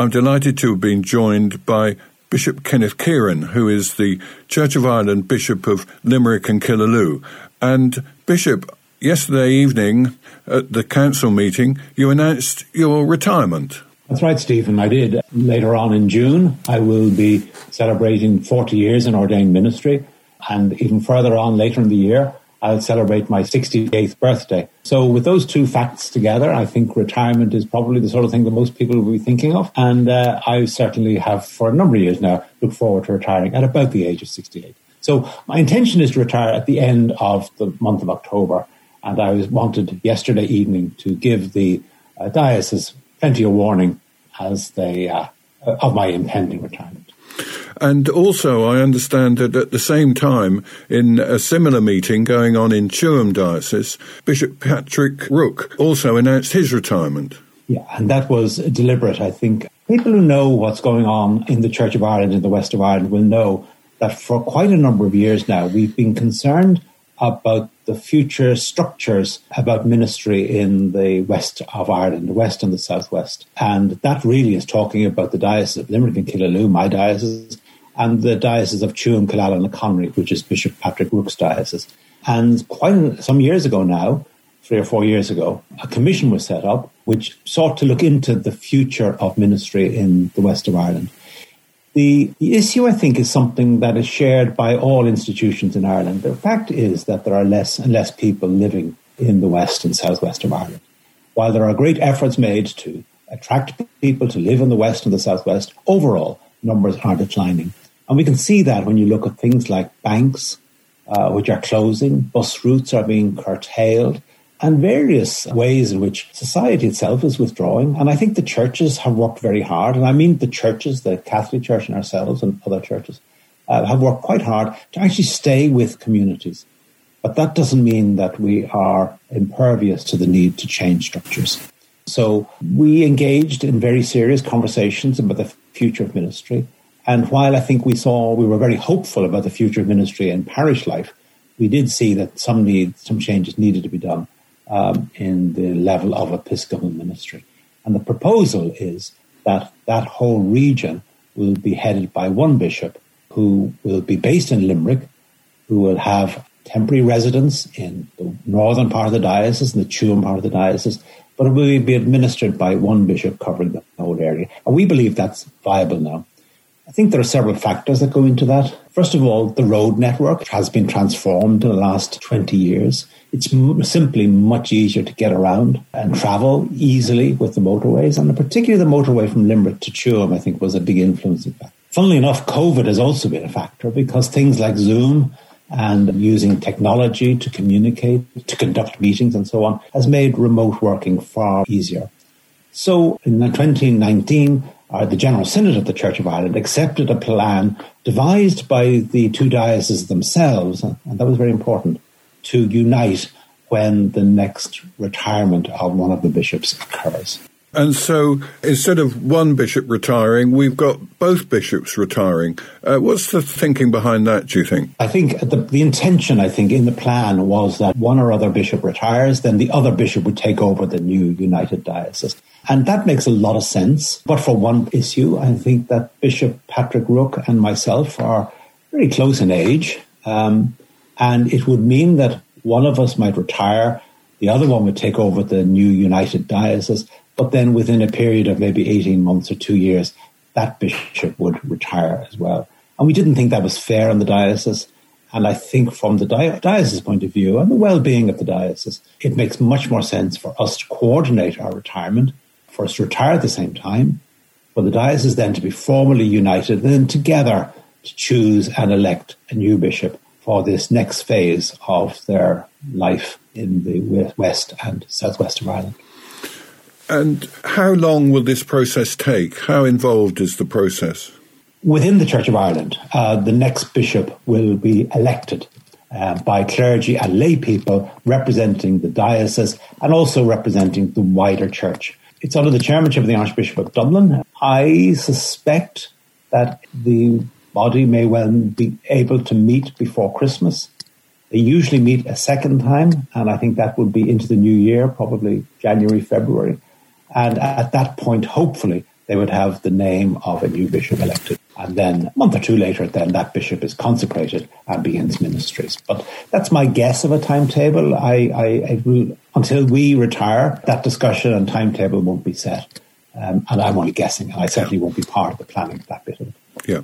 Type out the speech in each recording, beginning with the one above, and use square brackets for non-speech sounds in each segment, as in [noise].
I'm delighted to have been joined by Bishop Kenneth Kearon, who is the Church of Ireland Bishop of Limerick and Killaloe. And Bishop, yesterday evening at the council meeting, you announced your retirement. That's right, Stephen. I did. Later on in June, I will be celebrating 40 years in ordained ministry. And even further on later in the year, I'll celebrate my 68th birthday. So with those two facts together, I think retirement is probably the sort of thing that most people will be thinking of. And uh, I certainly have for a number of years now looked forward to retiring at about the age of 68. So my intention is to retire at the end of the month of October. And I was wanted yesterday evening to give the uh, diocese plenty of warning as they, uh, of my impending retirement. And also, I understand that at the same time, in a similar meeting going on in Tuam Diocese, Bishop Patrick Rooke also announced his retirement. Yeah, and that was deliberate, I think. People who know what's going on in the Church of Ireland in the west of Ireland will know that for quite a number of years now, we've been concerned about the future structures about ministry in the west of Ireland, the west and the southwest. And that really is talking about the diocese of Limerick and Killaloe, my diocese, and the diocese of Tuam, Killala and Achonry, which is Bishop Patrick Rooke's diocese. And quite some years ago now, three or four years ago, a commission was set up which sought to look into the future of ministry in the west of Ireland. The, the issue, I think, is something that is shared by all institutions in Ireland. The fact is that there are less and less people living in the west and southwest of Ireland. While there are great efforts made to attract people to live in the west and the southwest, overall numbers are declining. And we can see that when you look at things like banks, uh, which are closing, bus routes are being curtailed, and various ways in which society itself is withdrawing. And I think the churches have worked very hard. And I mean the churches, the Catholic Church and ourselves and other churches, uh, have worked quite hard to actually stay with communities. But that doesn't mean that we are impervious to the need to change structures. So we engaged in very serious conversations about the future of ministry. And while I think we saw, we were very hopeful about the future of ministry and parish life, we did see that some need, some changes needed to be done um, in the level of episcopal ministry. And the proposal is that that whole region will be headed by one bishop who will be based in Limerick, who will have temporary residence in the northern part of the diocese and the Tuam part of the diocese, but it will be administered by one bishop covering the whole area. And we believe that's viable now. I think there are several factors that go into that. First of all, the road network has been transformed in the last 20 years. It's m- simply much easier to get around and travel easily with the motorways, and particularly the motorway from Limerick to Tuam, I think, was a big influencing factor. Funnily enough, COVID has also been a factor because things like Zoom and using technology to communicate, to conduct meetings and so on has made remote working far easier. So in 2019, uh, the General Synod of the Church of Ireland accepted a plan devised by the two dioceses themselves, and that was very important, to unite when the next retirement of one of the bishops occurs. And so instead of one bishop retiring, we've got both bishops retiring. Uh, what's the thinking behind that, do you think? I think the, the, intention, I think, in the plan was that one or other bishop retires, then the other bishop would take over the new united diocese. And that makes a lot of sense. But for one issue, I think that Bishop Patrick Rooke and myself are very close in age. Um, and it would mean that one of us might retire, the other one would take over the new united diocese, but then within a period of maybe 18 months or two years, that bishop would retire as well. And we didn't think that was fair on the diocese. And I think from the diocese point of view and the well-being of the diocese, it makes much more sense for us to coordinate our retirement for us to retire at the same time, for the diocese then to be formally united, and then together to choose and elect a new bishop for this next phase of their life in the west and southwest of Ireland. And how long will this process take? How involved is the process? Within the Church of Ireland, uh, the next bishop will be elected uh, by clergy and lay people representing the diocese and also representing the wider church. It's under the chairmanship of the Archbishop of Dublin. I suspect that the body may well be able to meet before Christmas. They usually meet a second time, and I think that would be into the new year, probably January, February. And at that point, hopefully, they would have the name of a new bishop elected. And then a month or two later, then that bishop is consecrated and begins ministries. But that's my guess of a timetable. I, I, I will, until we retire, that discussion and timetable won't be set. Um, and I'm only guessing, and I certainly won't be part of the planning of that bit of it. Yeah.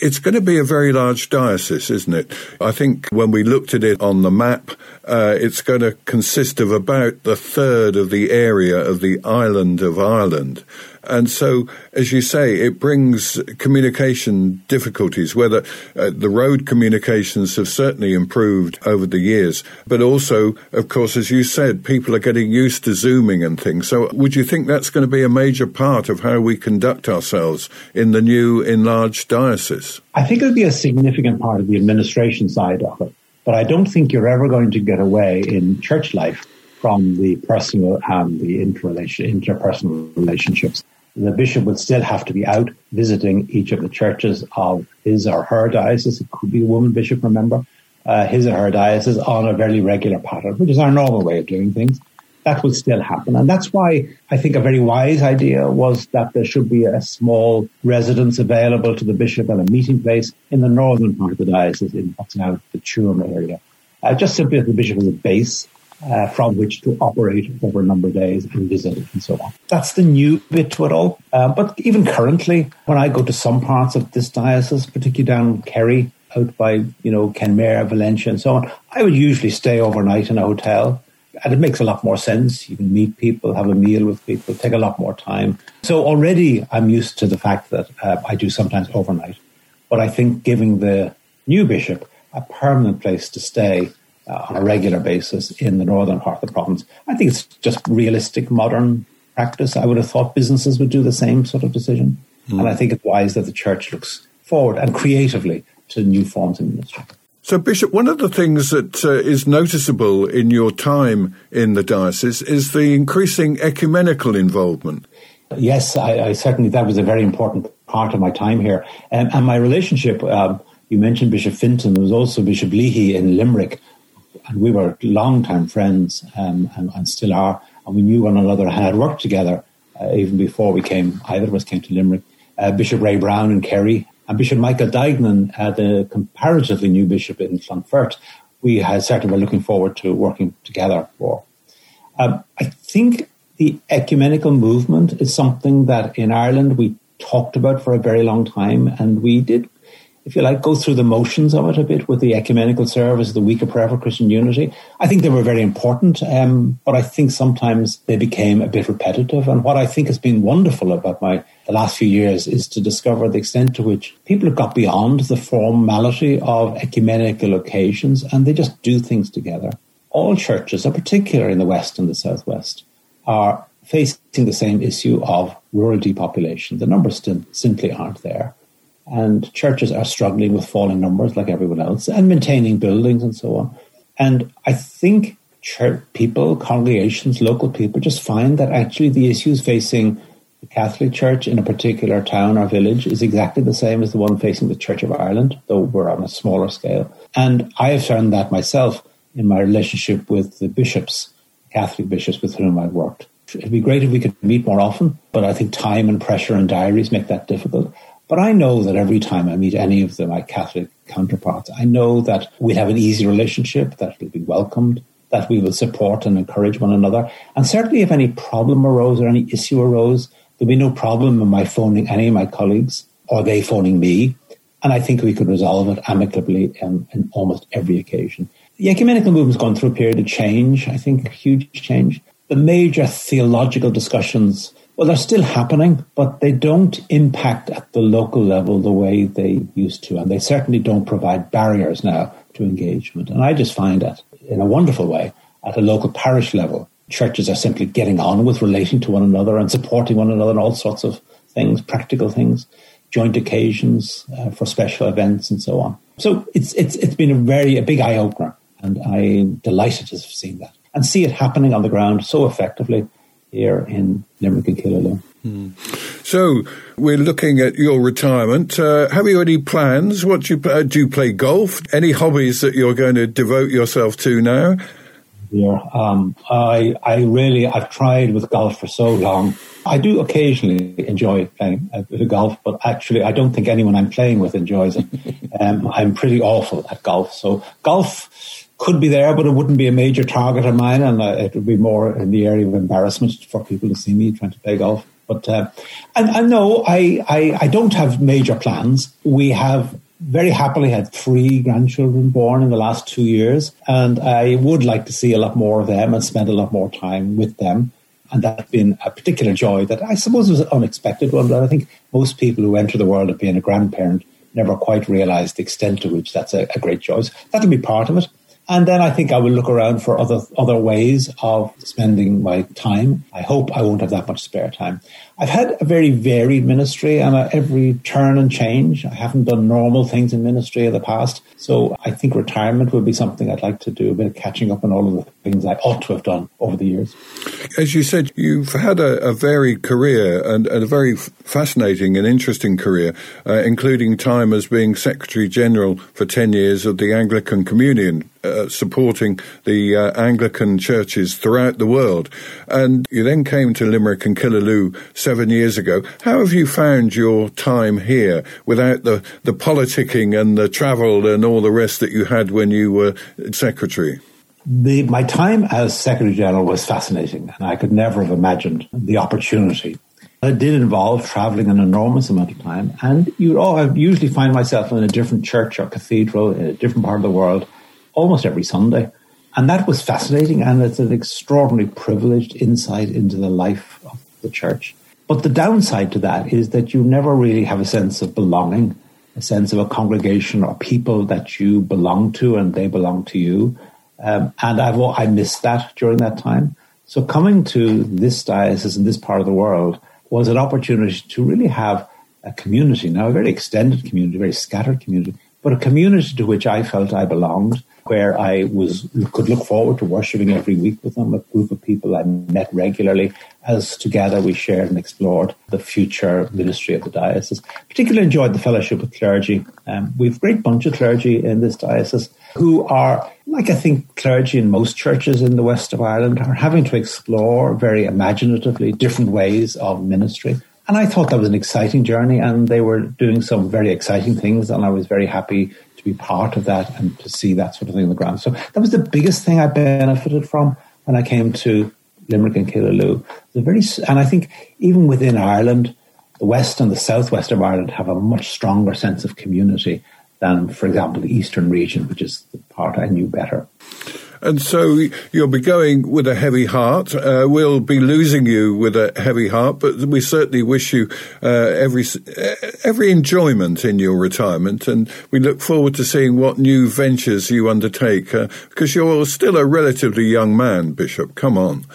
It's going to be a very large diocese, isn't it? I think when we looked at it on the map, uh, it's going to consist of about the third of the area of the island of Ireland. And so, as you say, it brings communication difficulties, whether uh, the road communications have certainly improved over the years, but also, of course, as you said, people are getting used to Zooming and things. So, would you think that's going to be a major part of how we conduct ourselves in the new enlarged diocese? I think it'll be a significant part of the administration side of it. But I don't think you're ever going to get away in church life from the personal and the interpersonal relationships the bishop would still have to be out visiting each of the churches of his or her diocese. It could be a woman bishop, remember, uh, his or her diocese on a very regular pattern, which is our normal way of doing things. That would still happen. And that's why I think a very wise idea was that there should be a small residence available to the bishop and a meeting place in the northern part of the diocese in what's now the Tuam area. Uh, just simply as the bishop as a base uh, from which to operate over a number of days and visit and so on. That's the new bit to it all. Uh, but even currently, when I go to some parts of this diocese, particularly down Kerry, out by, you know, Kenmare, Valentia and so on, I would usually stay overnight in a hotel. And it makes a lot more sense. You can meet people, have a meal with people, take a lot more time. So already I'm used to the fact that uh, I do sometimes overnight. But I think giving the new bishop a permanent place to stay uh, on a regular basis in the northern part of the province. I think it's just realistic modern practice. I would have thought businesses would do the same sort of decision. Mm. And I think it's wise that the church looks forward and creatively to new forms of ministry. So, Bishop, one of the things that uh, is noticeable in your time in the diocese is the increasing ecumenical involvement. Yes, I, I certainly, that was a very important part of my time here. Um, and my relationship, um, you mentioned Bishop Fintan, there was also Bishop Leahy in Limerick, and we were long-time friends um, and, and, still are, and we knew one another and had worked together uh, even before we came, either of us came to Limerick. Uh, bishop Ray Browne in Kerry and Bishop Michael Duignan, uh, the comparatively new bishop in Clonfert, we had certainly were looking forward to working together for. Um, I think the ecumenical movement is something that in Ireland we talked about for a very long time, and we did if you like, go through the motions of it a bit with the ecumenical service, the week of prayer for Christian unity. I think they were very important, um, but I think sometimes they became a bit repetitive. And what I think has been wonderful about my the last few years is to discover the extent to which people have got beyond the formality of ecumenical occasions and they just do things together. All churches, and particularly in the West and the Southwest, are facing the same issue of rural depopulation. The numbers simply aren't there and churches are struggling with falling numbers like everyone else and maintaining buildings and so on. And I think church people, congregations, local people just find that actually the issues facing the Catholic Church in a particular town or village is exactly the same as the one facing the Church of Ireland, though we're on a smaller scale. And I have found that myself in my relationship with the bishops, Catholic bishops with whom I've worked. It'd be great if we could meet more often, but I think time and pressure and diaries make that difficult. But I know that every time I meet any of the, my Catholic counterparts, I know that we have an easy relationship, that we'll be welcomed, that we will support and encourage one another. And certainly if any problem arose or any issue arose, there'll be no problem in my phoning any of my colleagues or they phoning me. And I think we could resolve it amicably in, in almost every occasion. The ecumenical movement's gone through a period of change, I think, a huge change. The major theological discussions well, they're still happening, but they don't impact at the local level the way they used to. And they certainly don't provide barriers now to engagement. And I just find that in a wonderful way at a local parish level, churches are simply getting on with relating to one another and supporting one another in all sorts of things, practical things, joint occasions uh, for special events and so on. So it's, it's, it's been a very, a big eye opener. And I'm delighted to have seen that and see it happening on the ground so effectively here in Limerick and Killaloe. Mm. So we're looking at your retirement. Uh, have you any plans? What do you uh, do? You play golf? Any hobbies that you're going to devote yourself to now? Yeah, um, I I really I've tried with golf for so long. I do occasionally enjoy playing a bit of golf, but actually, I don't think anyone I'm playing with enjoys it. [laughs] um, I'm pretty awful at golf. So, golf could be there, but it wouldn't be a major target of mine, and uh, it would be more in the area of embarrassment for people to see me trying to play golf. But uh, and, and no, I, I I don't have major plans. We have very happily had three grandchildren born in the last two years, and I would like to see a lot more of them and spend a lot more time with them. And that's been a particular joy that I suppose was an unexpected one, but I think most people who enter the world of being a grandparent never quite realize the extent to which that's a, a great joy. So that'll be part of it. And then I think I will look around for other other ways of spending my time. I hope I won't have that much spare time. I've had a very varied ministry and at every turn and change. I haven't done normal things in ministry in the past. So I think retirement will be something I'd like to do, a bit of catching up on all of the things I ought to have done over the years. As you said, you've had a, a varied career and, and, a very fascinating and interesting career, uh, including time as being Secretary General for 10 years of the Anglican Communion. Uh, supporting the uh, Anglican churches throughout the world. And you then came to Limerick and Killaloe seven years ago. How have you found your time here without the, the politicking and the travel and all the rest that you had when you were secretary? The, my time as Secretary General was fascinating, and I could never have imagined the opportunity. It did involve traveling an enormous amount of time, and you oh, I usually find myself in a different church or cathedral in a different part of the world almost every Sunday. And that was fascinating, and it's an extraordinarily privileged insight into the life of the church. But the downside to that is that you never really have a sense of belonging, a sense of a congregation or people that you belong to and they belong to you. Um, and I've I missed that during that time. So coming to this diocese in this part of the world was an opportunity to really have a community, now a very extended community, a very scattered community, but a community to which I felt I belonged where I was could look forward to worshiping every week with them, a group of people I met regularly as together we shared and explored the future ministry of the diocese. Particularly enjoyed the fellowship with clergy. Um, we've a great bunch of clergy in this diocese who are, like I think clergy in most churches in the west of Ireland, are having to explore very imaginatively different ways of ministry. And I thought that was an exciting journey, and they were doing some very exciting things, and I was very happy to be part of that and to see that sort of thing on the ground. So that was the biggest thing I benefited from when I came to Limerick and Killaloe. The very, and I think even within Ireland, the west and the southwest of Ireland have a much stronger sense of community than, for example, the eastern region, which is the part I knew better. And so you'll be going with a heavy heart. Uh, we'll be losing you with a heavy heart, but we certainly wish you uh, every every enjoyment in your retirement, and we look forward to seeing what new ventures you undertake. Uh, because you're still a relatively young man, Bishop. Come on.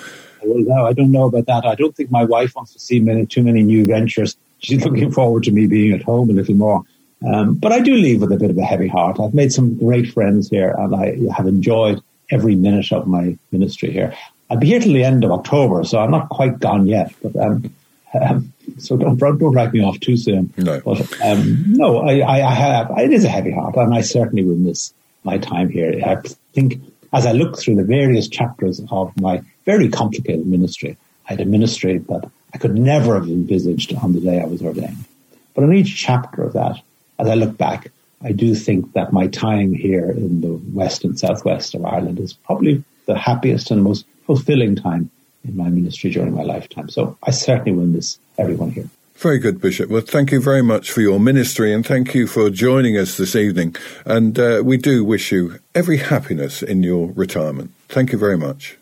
Well, no, I don't know about that. I don't think my wife wants to see many, too many new ventures. She's [laughs] looking forward to me being at home a little more. Um, but I do leave with a bit of a heavy heart. I've made some great friends here, and I have enjoyed every minute of my ministry here. I'll be here till the end of October, so I'm not quite gone yet. But um, um, so don't don't write me off too soon. No, but um, no, I, I, I, have. It is a heavy heart, and I certainly will miss my time here. I think as I look through the various chapters of my very complicated ministry, I had a ministry that I could never have envisaged on the day I was ordained. But in each chapter of that, as I look back, I do think that my time here in the west and southwest of Ireland is probably the happiest and most fulfilling time in my ministry during my lifetime. So I certainly will miss everyone here. Very good, Bishop. Well, thank you very much for your ministry and thank you for joining us this evening. And uh, we do wish you every happiness in your retirement. Thank you very much.